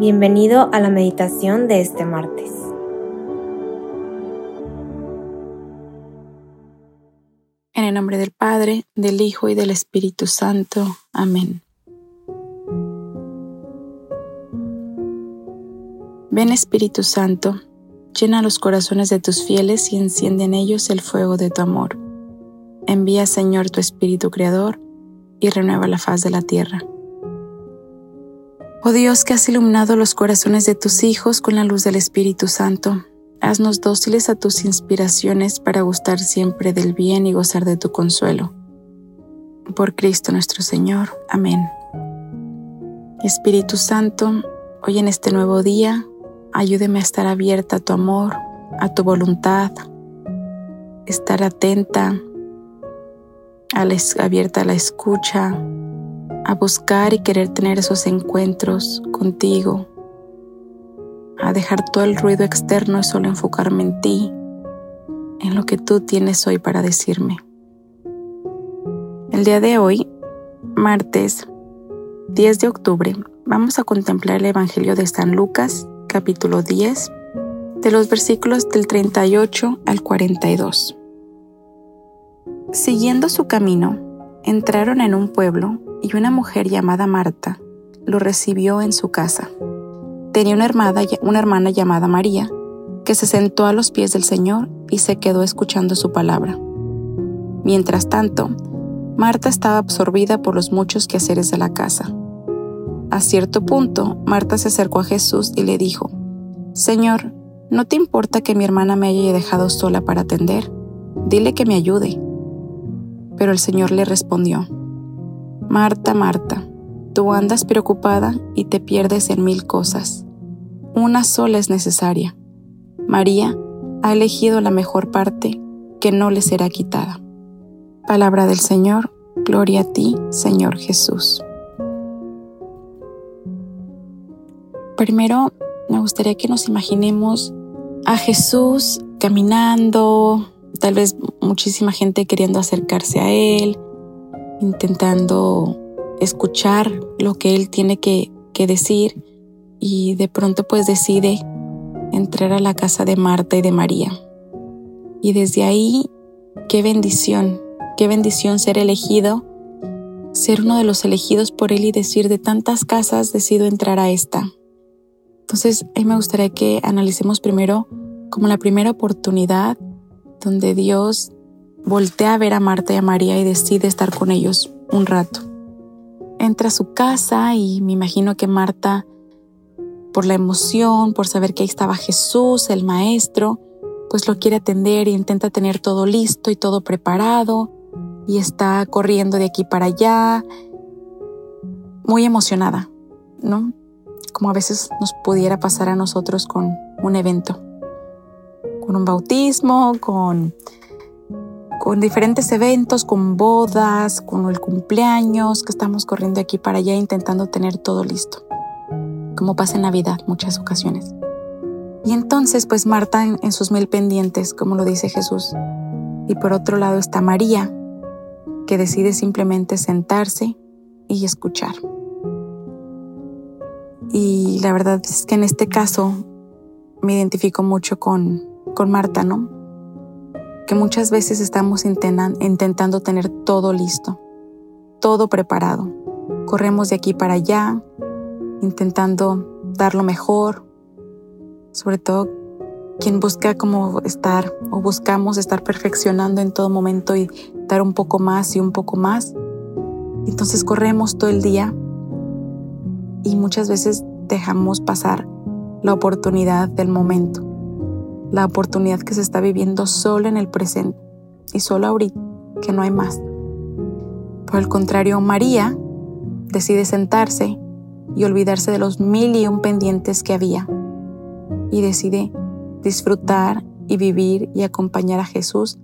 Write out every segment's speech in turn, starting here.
Bienvenido a la meditación de este martes. En el nombre del Padre, del Hijo y del Espíritu Santo. Amén. Ven Espíritu Santo, llena los corazones de tus fieles y enciende en ellos el fuego de tu amor. Envía Señor tu Espíritu Creador y renueva la faz de la tierra. Oh Dios que has iluminado los corazones de tus hijos con la luz del Espíritu Santo, haznos dóciles a tus inspiraciones para gustar siempre del bien y gozar de tu consuelo. Por Cristo nuestro Señor. Amén. Espíritu Santo, hoy en este nuevo día, ayúdeme a estar abierta a tu amor, a tu voluntad, estar atenta, abierta a la escucha, a buscar y querer tener esos encuentros contigo, a dejar todo el ruido externo y solo enfocarme en ti, en lo que tú tienes hoy para decirme. El día de hoy, martes 10 de octubre, vamos a contemplar el Evangelio de San Lucas, capítulo 10, de los versículos del 38 al 42. Siguiendo su camino, entraron en un pueblo y una mujer llamada Marta lo recibió en su casa. Tenía una hermana, una hermana llamada María, que se sentó a los pies del Señor y se quedó escuchando su palabra. Mientras tanto, Marta estaba absorbida por los muchos quehaceres de la casa. A cierto punto, Marta se acercó a Jesús y le dijo, Señor, ¿no te importa que mi hermana me haya dejado sola para atender? Dile que me ayude. Pero el Señor le respondió, Marta, Marta, tú andas preocupada y te pierdes en mil cosas. Una sola es necesaria. María ha elegido la mejor parte que no le será quitada. Palabra del Señor, gloria a ti, Señor Jesús. Primero, me gustaría que nos imaginemos a Jesús caminando, tal vez muchísima gente queriendo acercarse a Él, intentando escuchar lo que él tiene que, decir y de pronto pues decide entrar a la casa de Marta y de María. Y desde ahí, qué bendición, qué bendición ser elegido, ser uno de los elegidos por Él y decir de tantas casas decido entrar a esta. Entonces, a mí me gustaría que analicemos primero como la primera oportunidad donde Dios voltea a ver a Marta y a María y decide estar con ellos un rato. Entra a su casa y me imagino que Marta, por la emoción, por saber que ahí estaba Jesús, el maestro, pues lo quiere atender e intenta tener todo listo y todo preparado y está corriendo de aquí para allá, muy emocionada, ¿no? Como a veces nos pudiera pasar a nosotros con un evento, con un bautismo, con con diferentes eventos, con bodas, con el cumpleaños, que estamos corriendo aquí para allá intentando tener todo listo, como pasa en Navidad muchas ocasiones. Y entonces, pues Marta en, sus mil pendientes, como lo dice Jesús. Y por otro lado está María, que decide simplemente sentarse y escuchar. Y la verdad es que en este caso me identifico mucho con, con Marta, ¿no? Que muchas veces estamos intentando tener todo listo, todo preparado. Corremos de aquí para allá, intentando dar lo mejor, sobre todo quien busca como estar o buscamos estar perfeccionando en todo momento y dar un poco más y un poco más. Entonces corremos todo el día y muchas veces dejamos pasar la oportunidad del momento la oportunidad que se está viviendo solo en el presente y solo ahorita, que no hay más. Por el contrario, María decide sentarse y olvidarse de los mil y un pendientes que había y decide disfrutar y vivir y acompañar a Jesús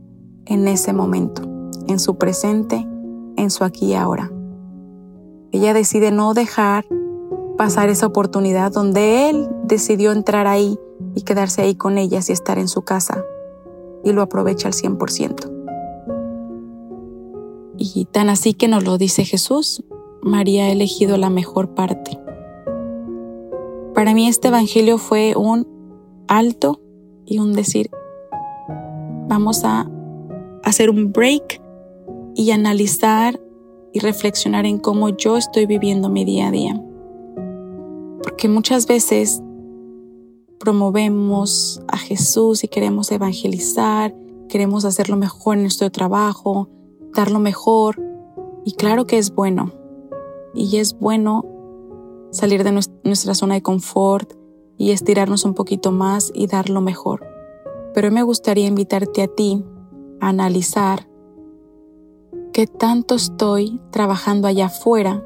en ese momento, en su presente, en su aquí y ahora. Ella decide no dejar pasar esa oportunidad donde Él decidió entrar ahí y quedarse ahí con ellas y estar en su casa y lo aprovecha al 100%. Y tan así que nos lo dice Jesús, María ha elegido la mejor parte. Para mí este Evangelio fue un alto y un decir, vamos a hacer un break y analizar y reflexionar en cómo yo estoy viviendo mi día a día. Porque muchas veces promovemos a Jesús y queremos evangelizar, queremos hacerlo mejor en nuestro trabajo, dar lo mejor. Y claro que es bueno. Y es bueno salir de nuestra zona de confort y estirarnos un poquito más y dar lo mejor. Pero me gustaría invitarte a ti a analizar qué tanto estoy trabajando allá afuera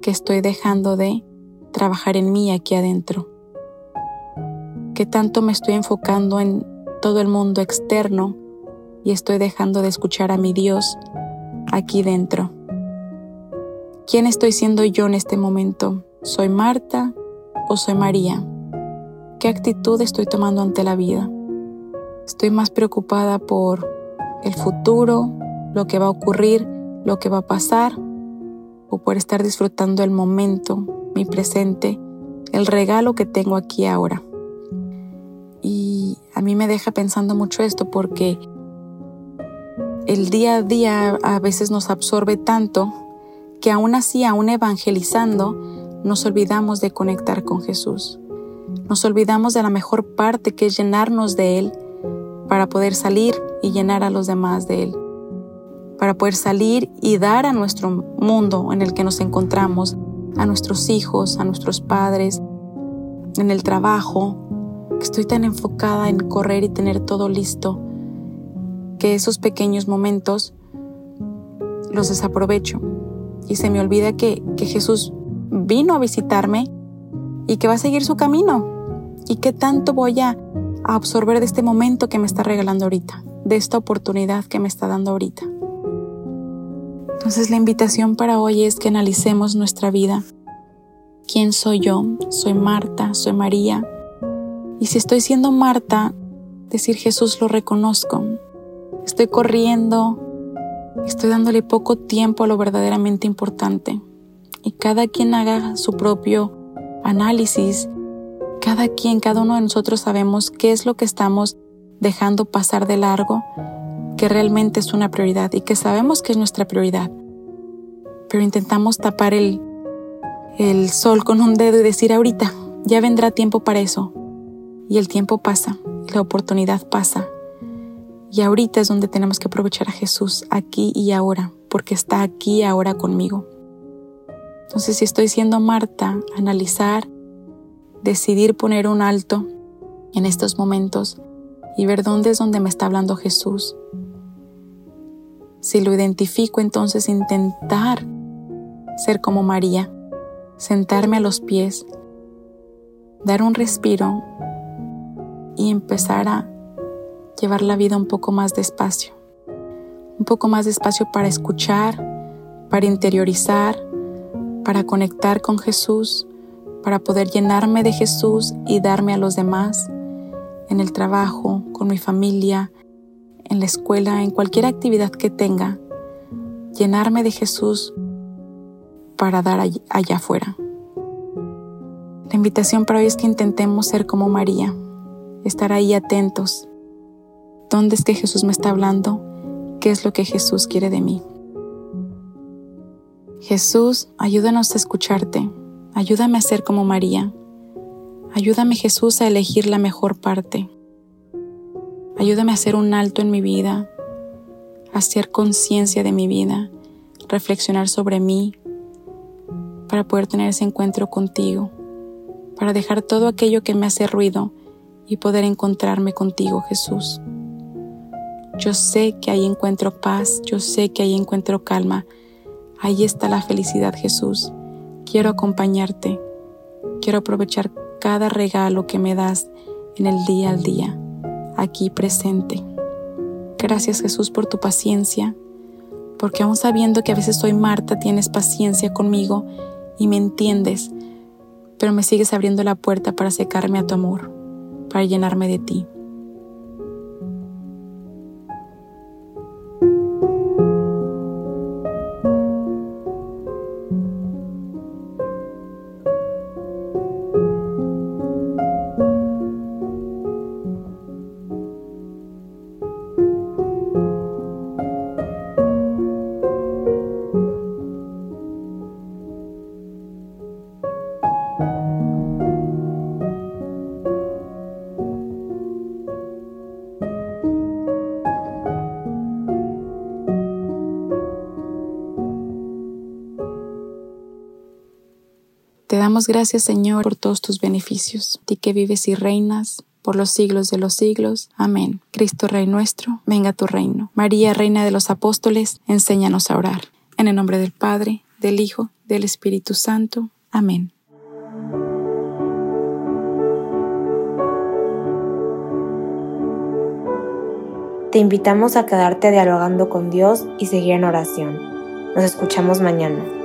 que estoy dejando de trabajar en mí aquí adentro. Qué tanto me estoy enfocando en todo el mundo externo y estoy dejando de escuchar a mi Dios aquí dentro. ¿Quién estoy siendo yo en este momento? ¿Soy Marta o soy María? ¿Qué actitud estoy tomando ante la vida? ¿Estoy más preocupada por el futuro lo que va a ocurrir, lo que va a pasar, o por estar disfrutando el momento, mi presente, el regalo que tengo aquí ahora. Mí me deja pensando mucho esto porque el día a día a veces nos absorbe tanto que aún así, aún evangelizando, nos olvidamos de conectar con Jesús. Nos olvidamos de la mejor parte que es llenarnos de Él para poder salir y llenar a los demás de Él para poder salir y dar a nuestro mundo en el que nos encontramos, a nuestros hijos, a nuestros padres, en el trabajo, que estoy tan enfocada en correr y tener todo listo, que esos pequeños momentos los desaprovecho y se me olvida que, que Jesús vino a visitarme y que va a seguir su camino y que tanto voy a, a absorber de este momento que me está regalando ahorita, de esta oportunidad que me está dando ahorita. Entonces la invitación para hoy es que analicemos nuestra vida. ¿Quién soy yo? Soy Marta, soy María. Y si estoy siendo Marta, decir Jesús lo reconozco. Estoy corriendo, estoy dándole poco tiempo a lo verdaderamente importante. Y cada quien haga su propio análisis. Cada quien, cada uno de nosotros sabemos qué es lo que estamos dejando pasar de largo que realmente es una prioridad y que sabemos que es nuestra prioridad. Pero intentamos tapar el, el sol con un dedo y decir ahorita, ya vendrá tiempo para eso. Y el tiempo pasa, la oportunidad pasa. Y ahorita es donde tenemos que aprovechar a Jesús, aquí y ahora, porque está aquí ahora conmigo. Entonces, si estoy siendo Marta, analizar, decidir poner un alto en estos momentos y ver dónde es donde me está hablando Jesús, si lo identifico, entonces intentar ser como María, sentarme a los pies, dar un respiro y empezar a llevar la vida un poco más despacio. Un poco más despacio para escuchar, para interiorizar, para conectar con Jesús, para poder llenarme de Jesús y darme a los demás en el trabajo, con mi familia, en la escuela, en cualquier actividad que tenga, llenarme de Jesús para dar allá afuera. La invitación para hoy es que intentemos ser como María, estar ahí atentos. ¿Dónde es que Jesús me está hablando? ¿Qué es lo que Jesús quiere de mí? Jesús, ayúdanos a escucharte. Ayúdame a ser como María. Ayúdame Jesús a elegir la mejor parte. Ayúdame a hacer un alto en mi vida, a hacer conciencia de mi vida, reflexionar sobre mí, para poder tener ese encuentro contigo, para dejar todo aquello que me hace ruido y poder encontrarme contigo, Jesús. Yo sé que ahí encuentro paz, yo sé que ahí encuentro calma. Ahí está la felicidad, Jesús. Quiero acompañarte. Quiero aprovechar cada regalo que me das en el día al día aquí presente. Gracias Jesús por tu paciencia, porque aún sabiendo que a veces soy Marta, tienes paciencia conmigo y me entiendes, pero me sigues abriendo la puerta para secarme a tu amor, para llenarme de ti. Te damos gracias, Señor, por todos tus beneficios, ti que vives y reinas por los siglos de los siglos. Amén. Cristo Rey nuestro, venga a tu reino. María, Reina de los Apóstoles, enséñanos a orar. En el nombre del Padre, del Hijo, del Espíritu Santo. Amén. Te invitamos a quedarte dialogando con Dios y seguir en oración. Nos escuchamos mañana.